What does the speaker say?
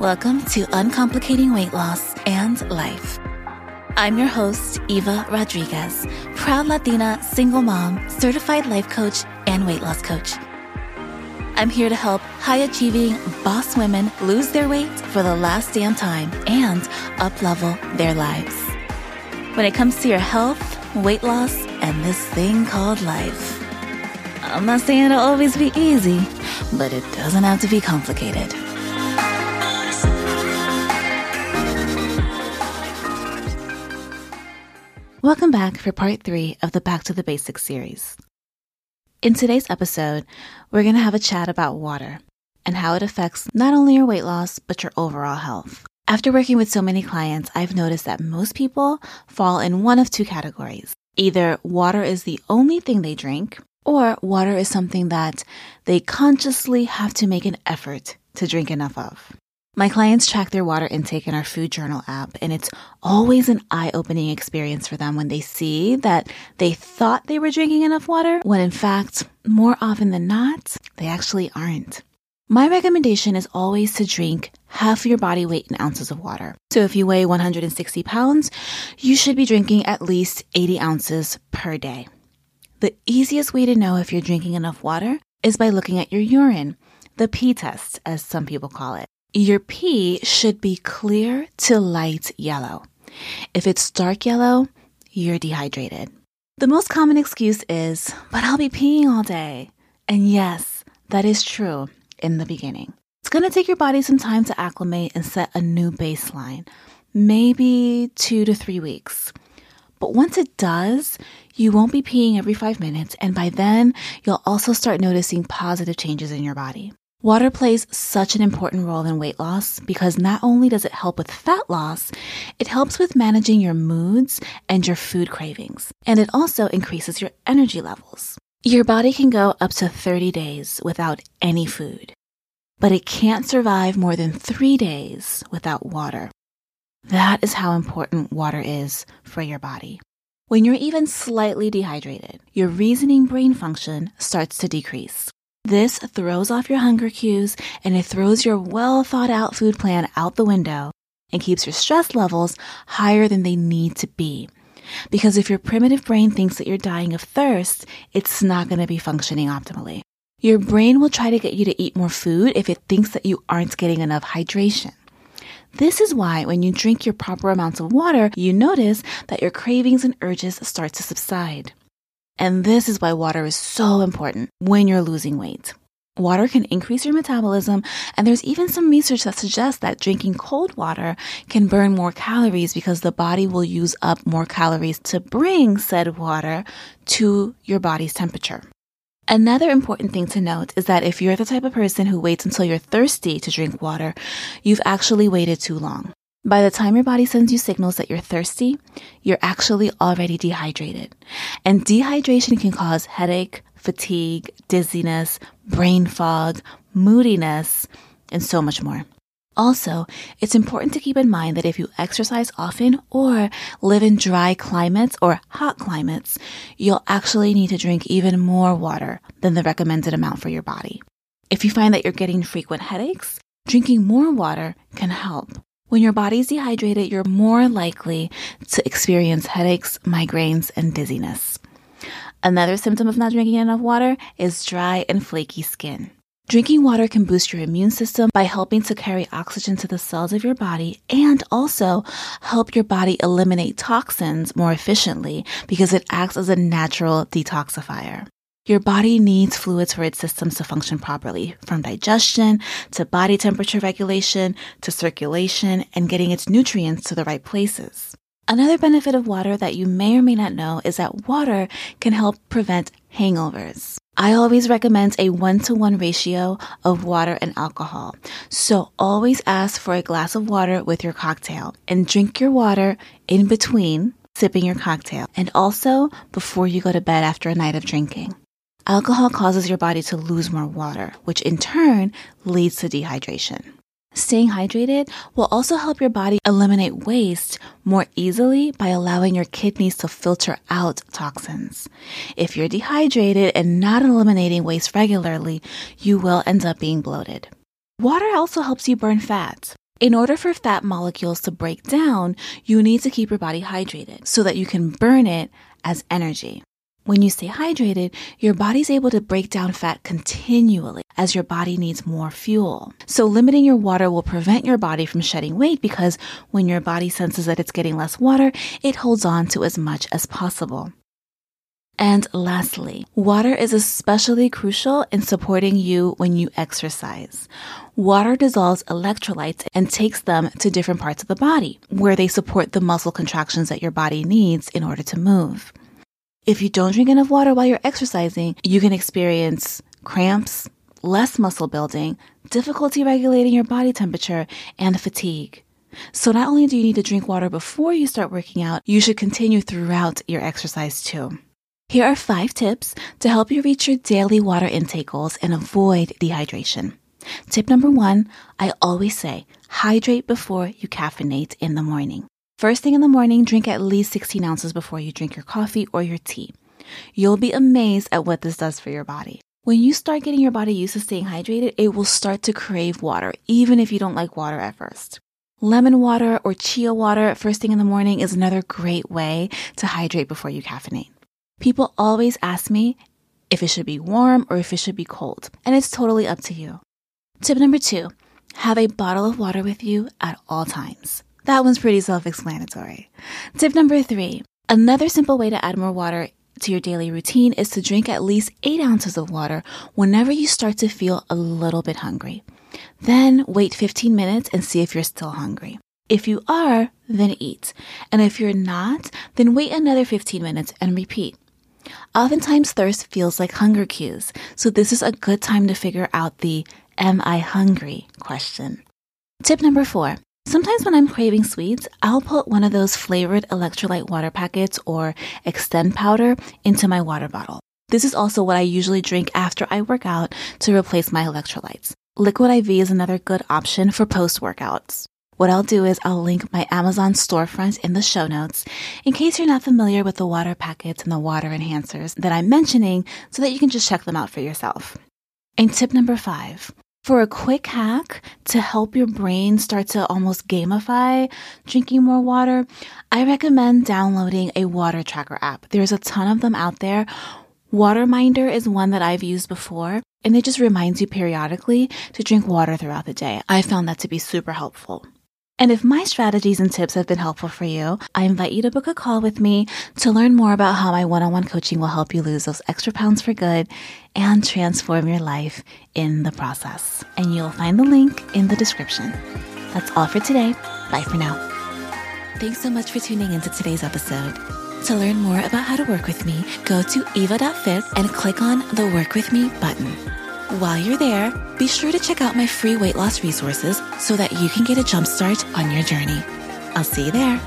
Welcome to Uncomplicating Weight Loss and Life. I'm your host, Eva Rodriguez, proud Latina, single mom, certified life coach, and weight loss coach. I'm here to help high achieving boss women lose their weight for the last damn time and uplevel their lives. When it comes to your health, weight loss, and this thing called life, I'm not saying it'll always be easy, but it doesn't have to be complicated. Welcome back for part three of the Back to the Basics series. In today's episode, we're going to have a chat about water and how it affects not only your weight loss, but your overall health. After working with so many clients, I've noticed that most people fall in one of two categories. Either water is the only thing they drink, or water is something that they consciously have to make an effort to drink enough of. My clients track their water intake in our food journal app, and it's always an eye opening experience for them when they see that they thought they were drinking enough water, when in fact, more often than not, they actually aren't. My recommendation is always to drink half your body weight in ounces of water. So if you weigh 160 pounds, you should be drinking at least 80 ounces per day. The easiest way to know if you're drinking enough water is by looking at your urine, the pee test, as some people call it. Your pee should be clear to light yellow. If it's dark yellow, you're dehydrated. The most common excuse is, but I'll be peeing all day. And yes, that is true in the beginning. It's going to take your body some time to acclimate and set a new baseline, maybe two to three weeks. But once it does, you won't be peeing every five minutes, and by then, you'll also start noticing positive changes in your body. Water plays such an important role in weight loss because not only does it help with fat loss, it helps with managing your moods and your food cravings. And it also increases your energy levels. Your body can go up to 30 days without any food, but it can't survive more than three days without water. That is how important water is for your body. When you're even slightly dehydrated, your reasoning brain function starts to decrease. This throws off your hunger cues and it throws your well thought out food plan out the window and keeps your stress levels higher than they need to be. Because if your primitive brain thinks that you're dying of thirst, it's not going to be functioning optimally. Your brain will try to get you to eat more food if it thinks that you aren't getting enough hydration. This is why when you drink your proper amounts of water, you notice that your cravings and urges start to subside. And this is why water is so important when you're losing weight. Water can increase your metabolism, and there's even some research that suggests that drinking cold water can burn more calories because the body will use up more calories to bring said water to your body's temperature. Another important thing to note is that if you're the type of person who waits until you're thirsty to drink water, you've actually waited too long. By the time your body sends you signals that you're thirsty, you're actually already dehydrated. And dehydration can cause headache, fatigue, dizziness, brain fog, moodiness, and so much more. Also, it's important to keep in mind that if you exercise often or live in dry climates or hot climates, you'll actually need to drink even more water than the recommended amount for your body. If you find that you're getting frequent headaches, drinking more water can help. When your body's dehydrated, you're more likely to experience headaches, migraines, and dizziness. Another symptom of not drinking enough water is dry and flaky skin. Drinking water can boost your immune system by helping to carry oxygen to the cells of your body and also help your body eliminate toxins more efficiently because it acts as a natural detoxifier. Your body needs fluids for its systems to function properly, from digestion to body temperature regulation to circulation and getting its nutrients to the right places. Another benefit of water that you may or may not know is that water can help prevent hangovers. I always recommend a one to one ratio of water and alcohol. So always ask for a glass of water with your cocktail and drink your water in between sipping your cocktail and also before you go to bed after a night of drinking. Alcohol causes your body to lose more water, which in turn leads to dehydration. Staying hydrated will also help your body eliminate waste more easily by allowing your kidneys to filter out toxins. If you're dehydrated and not eliminating waste regularly, you will end up being bloated. Water also helps you burn fat. In order for fat molecules to break down, you need to keep your body hydrated so that you can burn it as energy. When you stay hydrated, your body's able to break down fat continually as your body needs more fuel. So limiting your water will prevent your body from shedding weight because when your body senses that it's getting less water, it holds on to as much as possible. And lastly, water is especially crucial in supporting you when you exercise. Water dissolves electrolytes and takes them to different parts of the body where they support the muscle contractions that your body needs in order to move. If you don't drink enough water while you're exercising, you can experience cramps, less muscle building, difficulty regulating your body temperature, and fatigue. So not only do you need to drink water before you start working out, you should continue throughout your exercise too. Here are five tips to help you reach your daily water intake goals and avoid dehydration. Tip number one I always say hydrate before you caffeinate in the morning. First thing in the morning, drink at least 16 ounces before you drink your coffee or your tea. You'll be amazed at what this does for your body. When you start getting your body used to staying hydrated, it will start to crave water, even if you don't like water at first. Lemon water or chia water first thing in the morning is another great way to hydrate before you caffeinate. People always ask me if it should be warm or if it should be cold, and it's totally up to you. Tip number two have a bottle of water with you at all times. That one's pretty self explanatory. Tip number three another simple way to add more water to your daily routine is to drink at least eight ounces of water whenever you start to feel a little bit hungry. Then wait 15 minutes and see if you're still hungry. If you are, then eat. And if you're not, then wait another 15 minutes and repeat. Oftentimes, thirst feels like hunger cues, so this is a good time to figure out the Am I hungry question. Tip number four. Sometimes when I'm craving sweets, I'll put one of those flavored electrolyte water packets or Xtend powder into my water bottle. This is also what I usually drink after I work out to replace my electrolytes. Liquid IV is another good option for post workouts. What I'll do is I'll link my Amazon storefront in the show notes in case you're not familiar with the water packets and the water enhancers that I'm mentioning so that you can just check them out for yourself. And tip number five. For a quick hack to help your brain start to almost gamify drinking more water, I recommend downloading a water tracker app. There's a ton of them out there. Waterminder is one that I've used before, and it just reminds you periodically to drink water throughout the day. I found that to be super helpful. And if my strategies and tips have been helpful for you, I invite you to book a call with me to learn more about how my one on one coaching will help you lose those extra pounds for good and transform your life in the process. And you'll find the link in the description. That's all for today. Bye for now. Thanks so much for tuning into today's episode. To learn more about how to work with me, go to eva.fit and click on the Work With Me button. While you're there, be sure to check out my free weight loss resources so that you can get a jumpstart on your journey. I'll see you there.